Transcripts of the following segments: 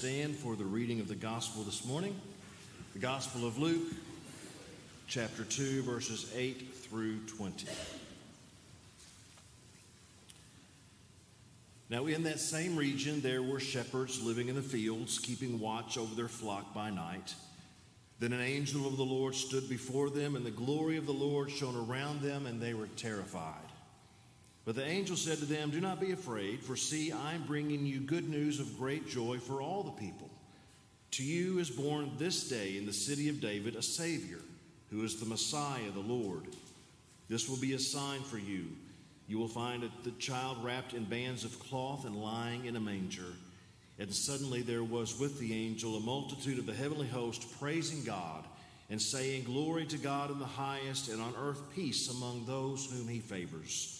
Stand for the reading of the gospel this morning. The Gospel of Luke, chapter 2, verses 8 through 20. Now, in that same region, there were shepherds living in the fields, keeping watch over their flock by night. Then an angel of the Lord stood before them, and the glory of the Lord shone around them, and they were terrified. But the angel said to them, Do not be afraid, for see, I am bringing you good news of great joy for all the people. To you is born this day in the city of David a Savior, who is the Messiah, the Lord. This will be a sign for you. You will find the child wrapped in bands of cloth and lying in a manger. And suddenly there was with the angel a multitude of the heavenly host praising God and saying, Glory to God in the highest, and on earth peace among those whom he favors.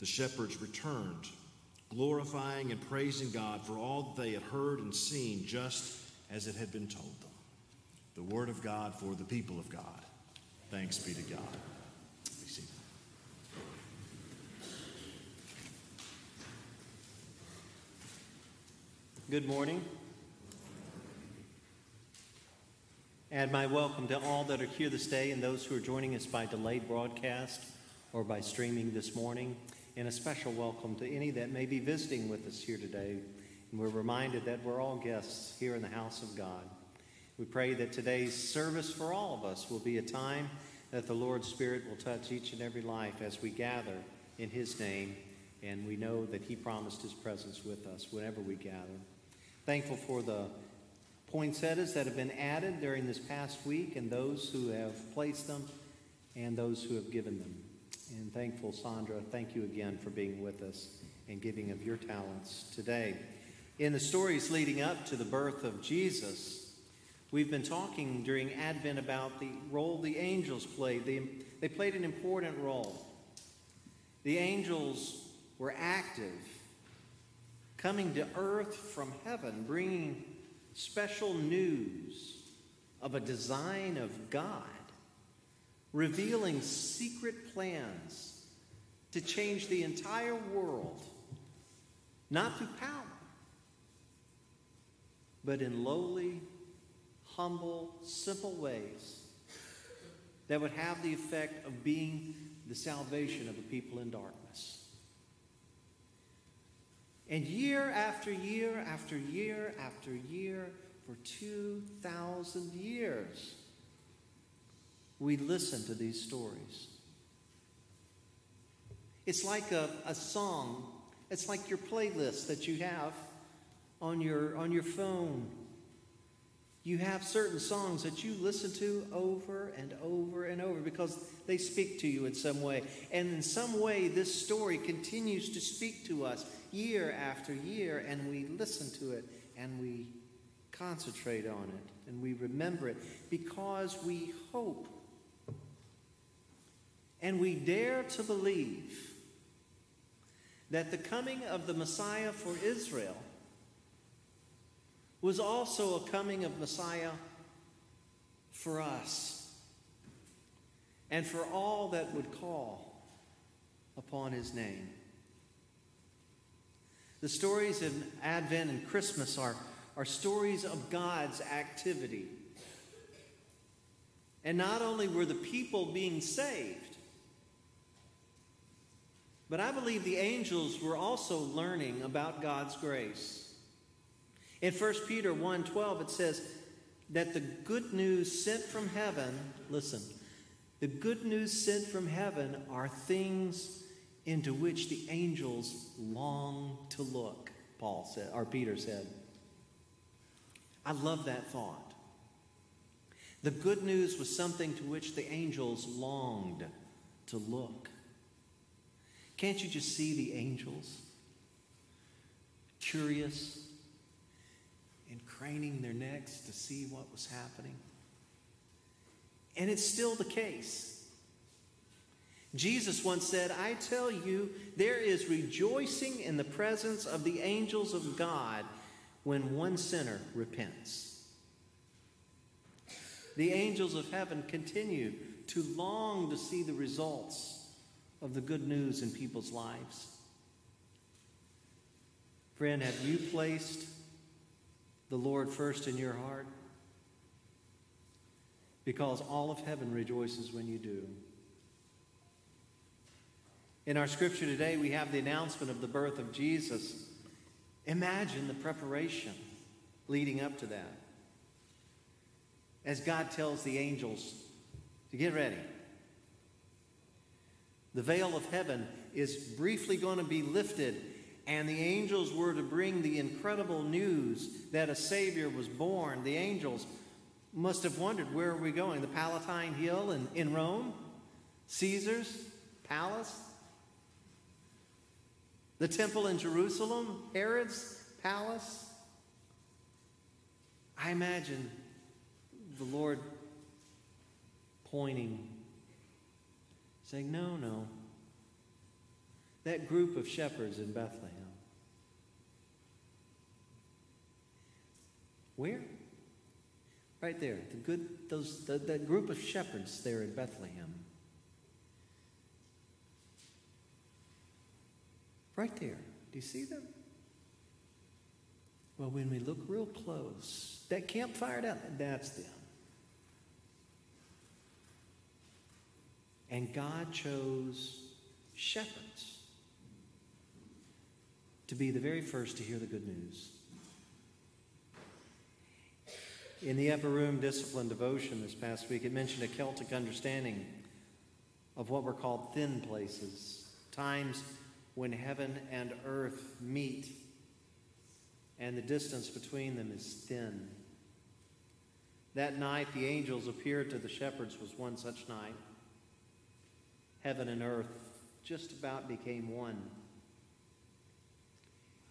the shepherds returned, glorifying and praising God for all that they had heard and seen, just as it had been told them. The word of God for the people of God. Thanks be to God. Good morning. And my welcome to all that are here this day and those who are joining us by delayed broadcast or by streaming this morning and a special welcome to any that may be visiting with us here today. And we're reminded that we're all guests here in the house of God. We pray that today's service for all of us will be a time that the Lord's Spirit will touch each and every life as we gather in His name. And we know that He promised His presence with us whenever we gather. Thankful for the poinsettias that have been added during this past week and those who have placed them and those who have given them. And thankful, Sandra, thank you again for being with us and giving of your talents today. In the stories leading up to the birth of Jesus, we've been talking during Advent about the role the angels played. They, they played an important role. The angels were active, coming to earth from heaven, bringing special news of a design of God revealing secret plans to change the entire world, not through power, but in lowly, humble, simple ways that would have the effect of being the salvation of a people in darkness. And year after year after year after year, for 2,000 years, we listen to these stories. It's like a, a song, it's like your playlist that you have on your, on your phone. You have certain songs that you listen to over and over and over because they speak to you in some way. And in some way, this story continues to speak to us year after year, and we listen to it and we concentrate on it and we remember it because we hope and we dare to believe that the coming of the Messiah for Israel was also a coming of Messiah for us and for all that would call upon his name. The stories of Advent and Christmas are, are stories of God's activity. And not only were the people being saved, but I believe the angels were also learning about God's grace. In 1 Peter 1:12 it says that the good news sent from heaven, listen, the good news sent from heaven are things into which the angels long to look, Paul said, or Peter said. I love that thought. The good news was something to which the angels longed to look. Can't you just see the angels? Curious and craning their necks to see what was happening. And it's still the case. Jesus once said, I tell you, there is rejoicing in the presence of the angels of God when one sinner repents. The angels of heaven continue to long to see the results of the good news in people's lives. Friend, have you placed the Lord first in your heart? Because all of heaven rejoices when you do. In our scripture today, we have the announcement of the birth of Jesus. Imagine the preparation leading up to that. As God tells the angels to get ready. The veil of heaven is briefly going to be lifted, and the angels were to bring the incredible news that a Savior was born. The angels must have wondered where are we going? The Palatine Hill in, in Rome? Caesar's palace? The temple in Jerusalem, Herod's palace. I imagine the Lord pointing, saying, No, no. That group of shepherds in Bethlehem. Where? Right there. The good, those, the, that group of shepherds there in Bethlehem. Right there. Do you see them? Well, when we look real close, that campfire down that's them. And God chose shepherds to be the very first to hear the good news. In the upper room discipline devotion this past week, it mentioned a Celtic understanding of what were called thin places, times when heaven and earth meet and the distance between them is thin. That night, the angels appeared to the shepherds, was one such night. Heaven and earth just about became one.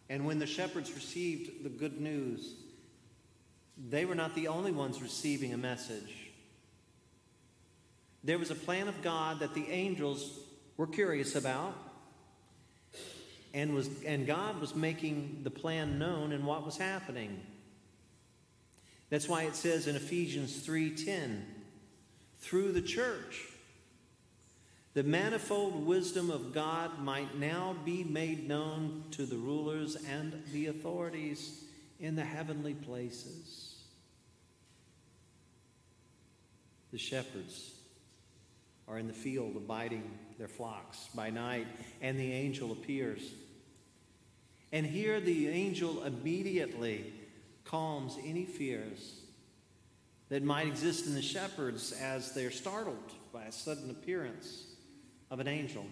And when the shepherds received the good news, they were not the only ones receiving a message. There was a plan of God that the angels were curious about and, was, and God was making the plan known and what was happening. That's why it says in Ephesians 3:10, through the church, the manifold wisdom of God might now be made known to the rulers and the authorities in the heavenly places. The shepherds are in the field abiding their flocks by night, and the angel appears. And here the angel immediately calms any fears that might exist in the shepherds as they're startled by a sudden appearance of an angel.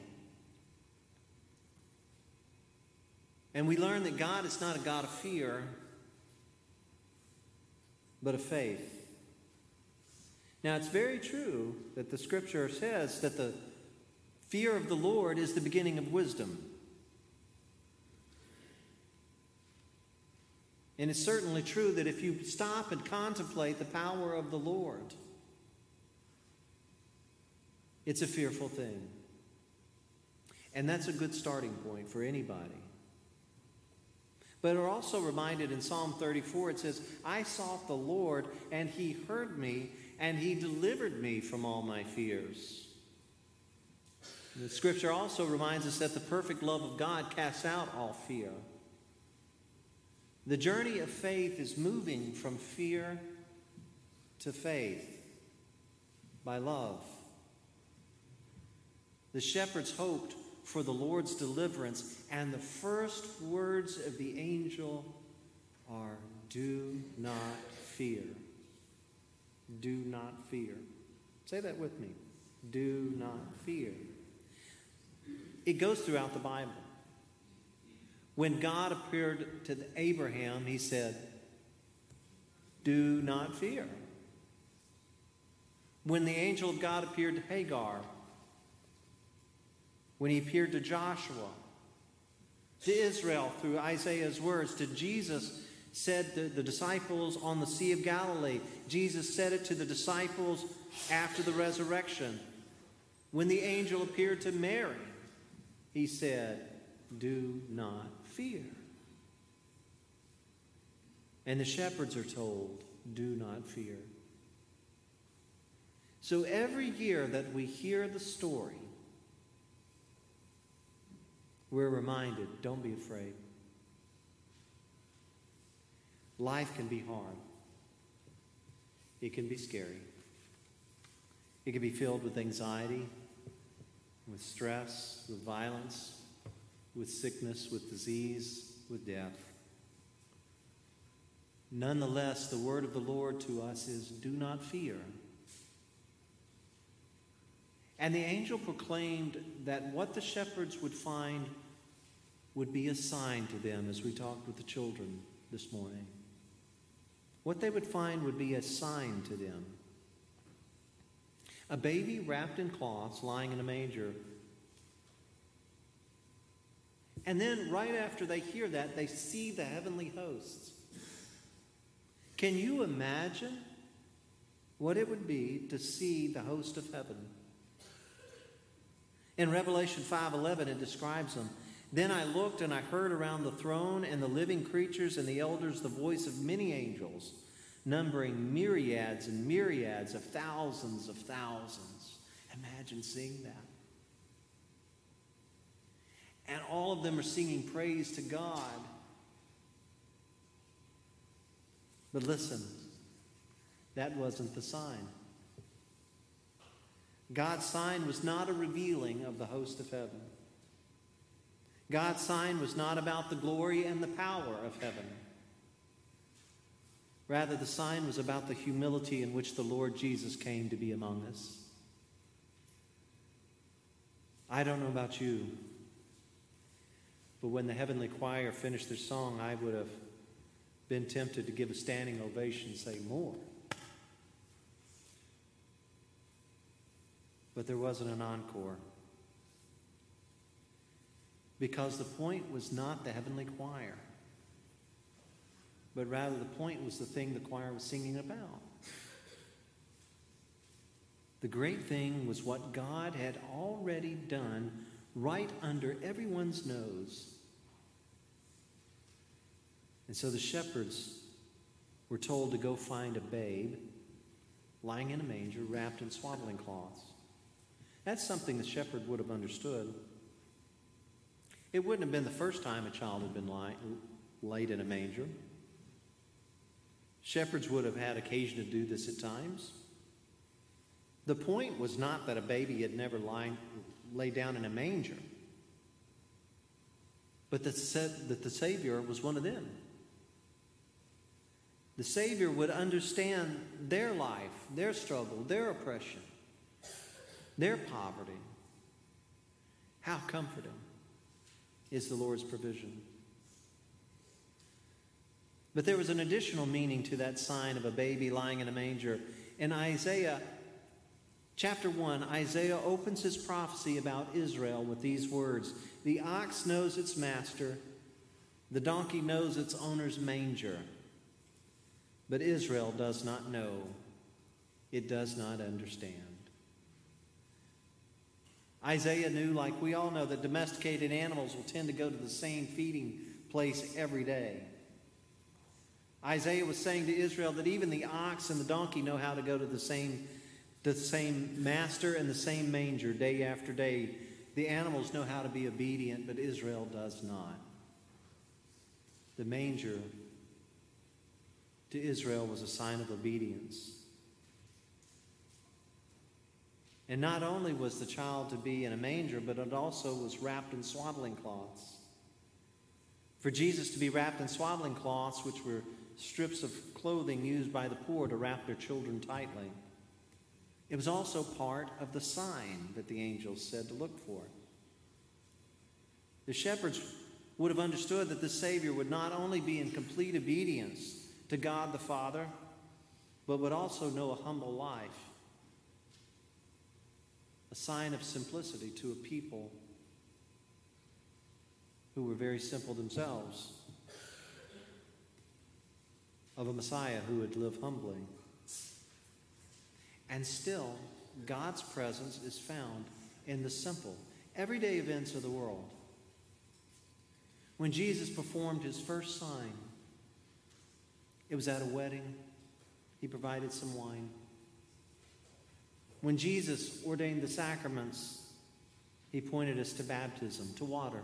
And we learn that God is not a God of fear, but of faith. Now, it's very true that the scripture says that the fear of the Lord is the beginning of wisdom. And it's certainly true that if you stop and contemplate the power of the Lord, it's a fearful thing. And that's a good starting point for anybody. But we're also reminded in Psalm 34, it says, I sought the Lord, and he heard me, and he delivered me from all my fears. The scripture also reminds us that the perfect love of God casts out all fear. The journey of faith is moving from fear to faith by love. The shepherds hoped for the Lord's deliverance, and the first words of the angel are Do not fear. Do not fear. Say that with me. Do not fear. It goes throughout the Bible. When God appeared to Abraham, he said, Do not fear. When the angel of God appeared to Hagar, when he appeared to Joshua, to Israel through Isaiah's words, to Jesus said to the disciples on the Sea of Galilee. Jesus said it to the disciples after the resurrection. When the angel appeared to Mary, he said, Do not fear. And the shepherds are told, Do not fear. So every year that we hear the story, we're reminded don't be afraid. Life can be hard, it can be scary, it can be filled with anxiety, with stress, with violence, with sickness, with disease, with death. Nonetheless, the word of the Lord to us is do not fear. And the angel proclaimed that what the shepherds would find would be a sign to them as we talked with the children this morning. What they would find would be a sign to them. A baby wrapped in cloths lying in a manger. And then, right after they hear that, they see the heavenly hosts. Can you imagine what it would be to see the host of heaven? In Revelation 5:11 it describes them. Then I looked and I heard around the throne and the living creatures and the elders the voice of many angels, numbering myriads and myriads of thousands of thousands. Imagine seeing that. And all of them are singing praise to God. But listen, that wasn't the sign. God's sign was not a revealing of the host of heaven. God's sign was not about the glory and the power of heaven. Rather, the sign was about the humility in which the Lord Jesus came to be among us. I don't know about you, but when the heavenly choir finished their song, I would have been tempted to give a standing ovation and say, More. but there wasn't an encore. Because the point was not the heavenly choir, but rather the point was the thing the choir was singing about. The great thing was what God had already done right under everyone's nose. And so the shepherds were told to go find a babe lying in a manger wrapped in swaddling cloths. That's something the shepherd would have understood. It wouldn't have been the first time a child had been laid in a manger. Shepherds would have had occasion to do this at times. The point was not that a baby had never lie, lay down in a manger, but that, that the Savior was one of them. The Savior would understand their life, their struggle, their oppression their poverty. How comforting is the Lord's provision. But there was an additional meaning to that sign of a baby lying in a manger. In Isaiah chapter 1, Isaiah opens his prophecy about Israel with these words The ox knows its master, the donkey knows its owner's manger. But Israel does not know, it does not understand. Isaiah knew, like we all know, that domesticated animals will tend to go to the same feeding place every day. Isaiah was saying to Israel that even the ox and the donkey know how to go to the same, the same master and the same manger day after day. The animals know how to be obedient, but Israel does not. The manger to Israel was a sign of obedience. And not only was the child to be in a manger, but it also was wrapped in swaddling cloths. For Jesus to be wrapped in swaddling cloths, which were strips of clothing used by the poor to wrap their children tightly, it was also part of the sign that the angels said to look for. The shepherds would have understood that the Savior would not only be in complete obedience to God the Father, but would also know a humble life a sign of simplicity to a people who were very simple themselves. of a Messiah who would live humbly. And still, God's presence is found in the simple, everyday events of the world. When Jesus performed his first sign, it was at a wedding. He provided some wine. When Jesus ordained the sacraments, he pointed us to baptism, to water.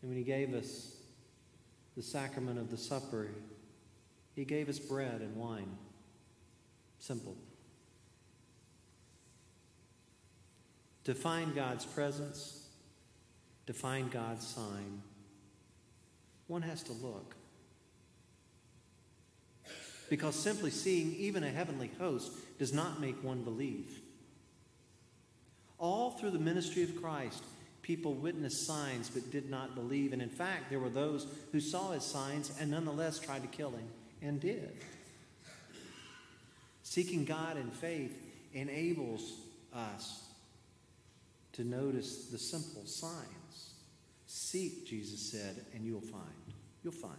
And when he gave us the sacrament of the supper, he gave us bread and wine. Simple. To find God's presence, to find God's sign, one has to look. Because simply seeing even a heavenly host does not make one believe. All through the ministry of Christ, people witnessed signs but did not believe. And in fact, there were those who saw his signs and nonetheless tried to kill him and did. Seeking God in faith enables us to notice the simple signs. Seek, Jesus said, and you'll find. You'll find.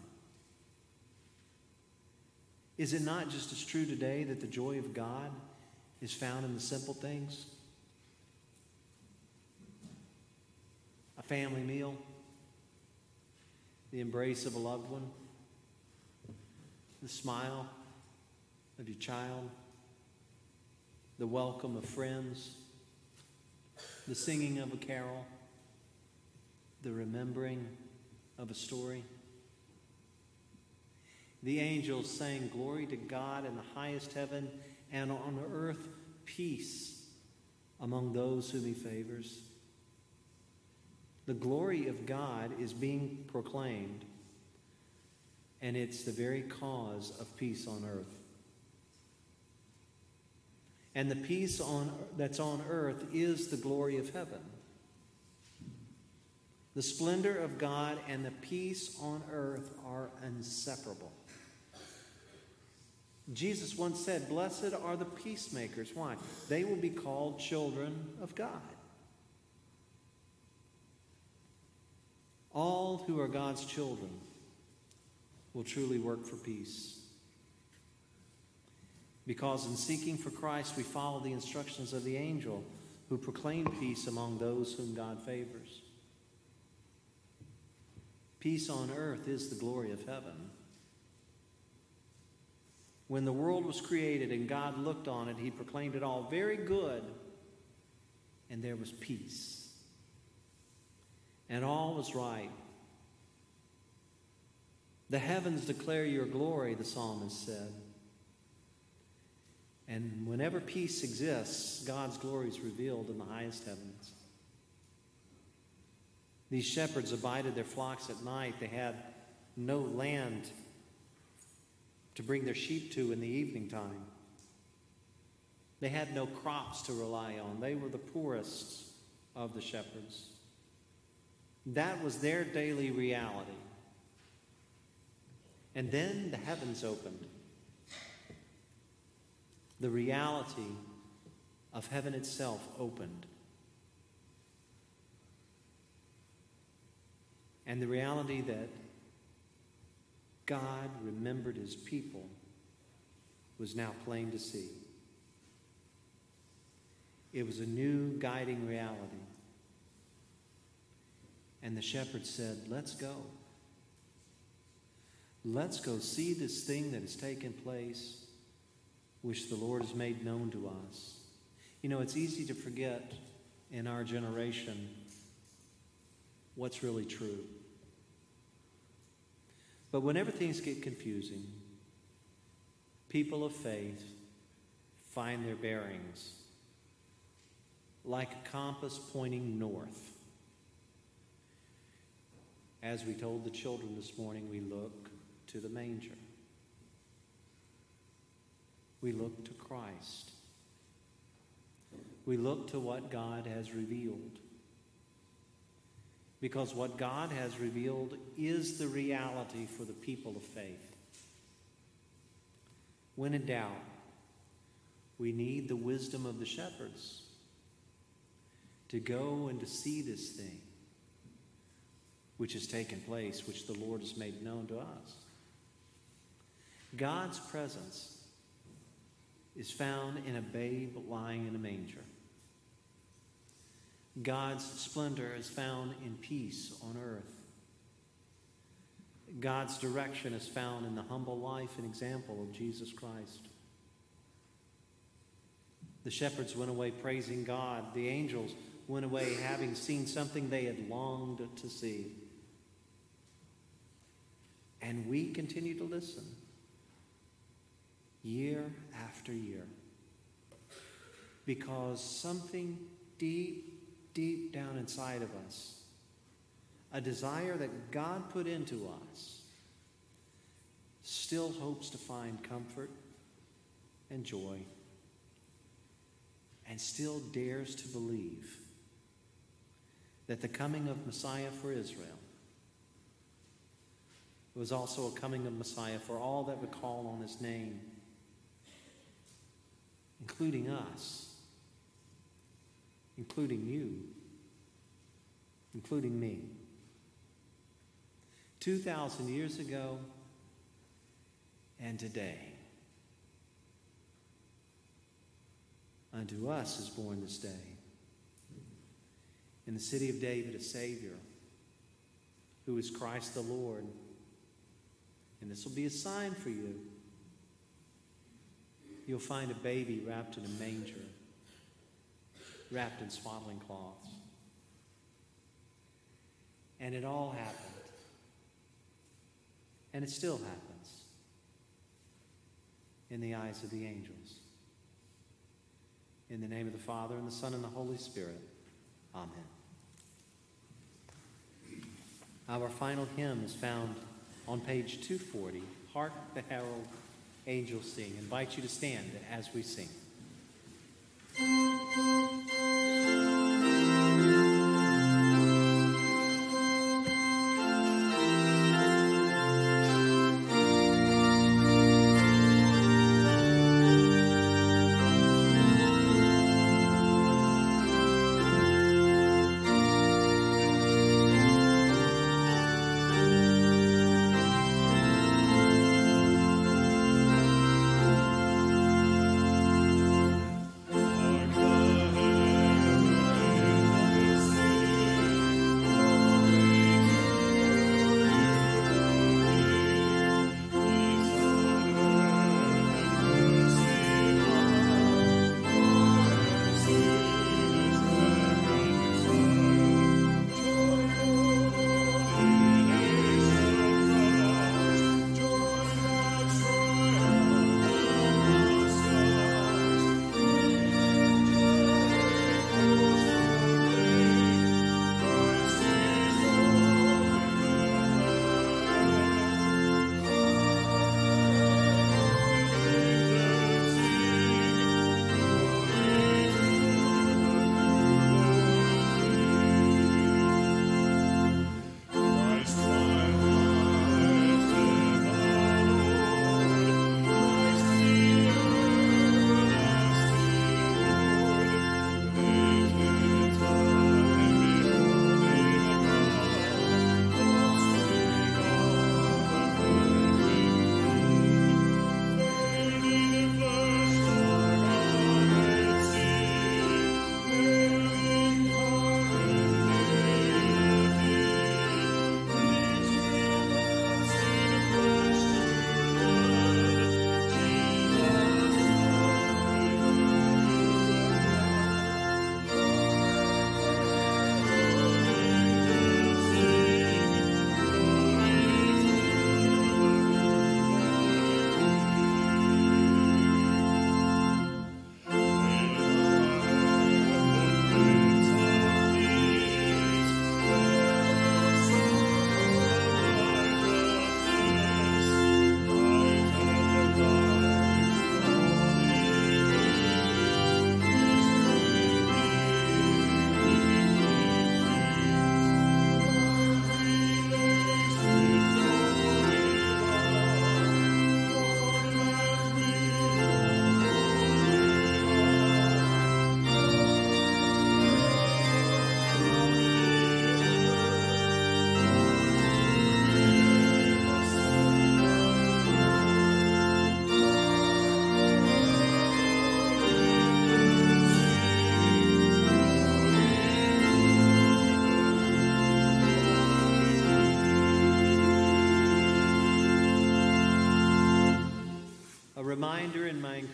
Is it not just as true today that the joy of God is found in the simple things? A family meal, the embrace of a loved one, the smile of your child, the welcome of friends, the singing of a carol, the remembering of a story. The angels sang, Glory to God in the highest heaven, and on earth peace among those whom he favors. The glory of God is being proclaimed, and it's the very cause of peace on earth. And the peace on, that's on earth is the glory of heaven. The splendor of God and the peace on earth are inseparable. Jesus once said, Blessed are the peacemakers. Why? They will be called children of God. All who are God's children will truly work for peace. Because in seeking for Christ, we follow the instructions of the angel who proclaimed peace among those whom God favors. Peace on earth is the glory of heaven. When the world was created and God looked on it, he proclaimed it all very good, and there was peace. And all was right. The heavens declare your glory, the psalmist said. And whenever peace exists, God's glory is revealed in the highest heavens. These shepherds abided their flocks at night. They had no land to bring their sheep to in the evening time. They had no crops to rely on. They were the poorest of the shepherds. That was their daily reality. And then the heavens opened. The reality of heaven itself opened. And the reality that God remembered his people was now plain to see. It was a new guiding reality. And the shepherd said, Let's go. Let's go see this thing that has taken place, which the Lord has made known to us. You know, it's easy to forget in our generation what's really true. But whenever things get confusing, people of faith find their bearings like a compass pointing north. As we told the children this morning, we look to the manger. We look to Christ. We look to what God has revealed because what God has revealed is the reality for the people of faith. When in doubt, we need the wisdom of the shepherds to go and to see this thing which has taken place, which the Lord has made known to us. God's presence is found in a babe lying in a manger. God's splendor is found in peace on earth. God's direction is found in the humble life and example of Jesus Christ. The shepherds went away praising God. The angels went away having seen something they had longed to see. And we continue to listen year after year because something deep deep down inside of us, a desire that God put into us, still hopes to find comfort and joy, and still dares to believe that the coming of Messiah for Israel was also a coming of Messiah for all that would call on his name, including us including you, including me. 2,000 years ago and today. Unto us is born this day in the city of David a Savior who is Christ the Lord. And this will be a sign for you. You'll find a baby wrapped in a manger wrapped in swaddling cloths. And it all happened. And it still happens in the eyes of the angels. In the name of the Father, and the Son, and the Holy Spirit. Amen. Our final hymn is found on page 240. Hark the herald angels sing. I invite you to stand as we sing.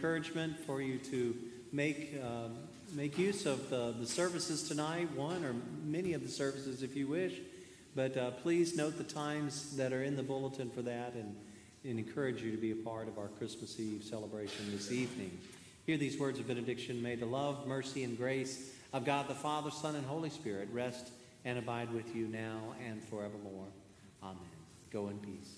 Encouragement for you to make, um, make use of the, the services tonight, one or many of the services if you wish. But uh, please note the times that are in the bulletin for that and, and encourage you to be a part of our Christmas Eve celebration this evening. Hear these words of benediction. May the love, mercy, and grace of God the Father, Son, and Holy Spirit rest and abide with you now and forevermore. Amen. Go in peace.